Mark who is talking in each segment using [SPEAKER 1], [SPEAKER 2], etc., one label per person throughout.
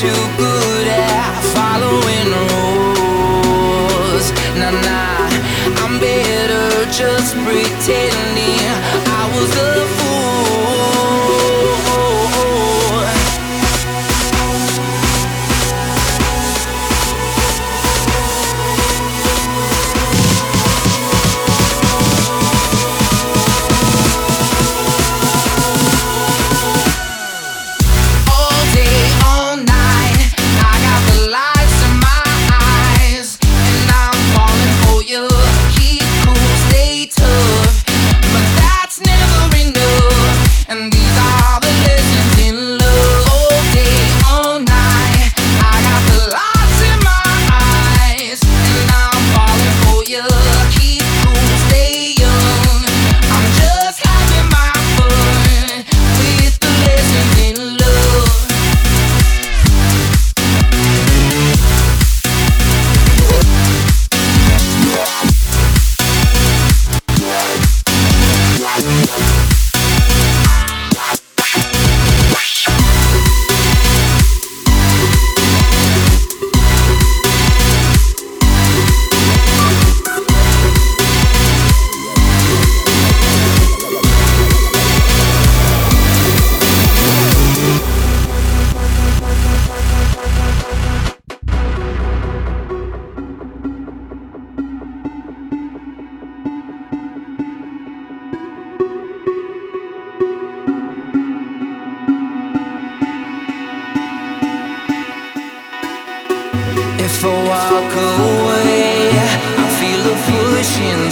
[SPEAKER 1] too good at following rules. Nah, nah, I'm better just pretending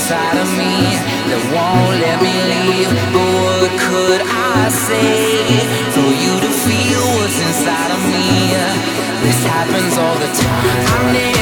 [SPEAKER 1] inside of me that won't let me leave. But what could I say for you to feel what's inside of me? This happens all the time. I never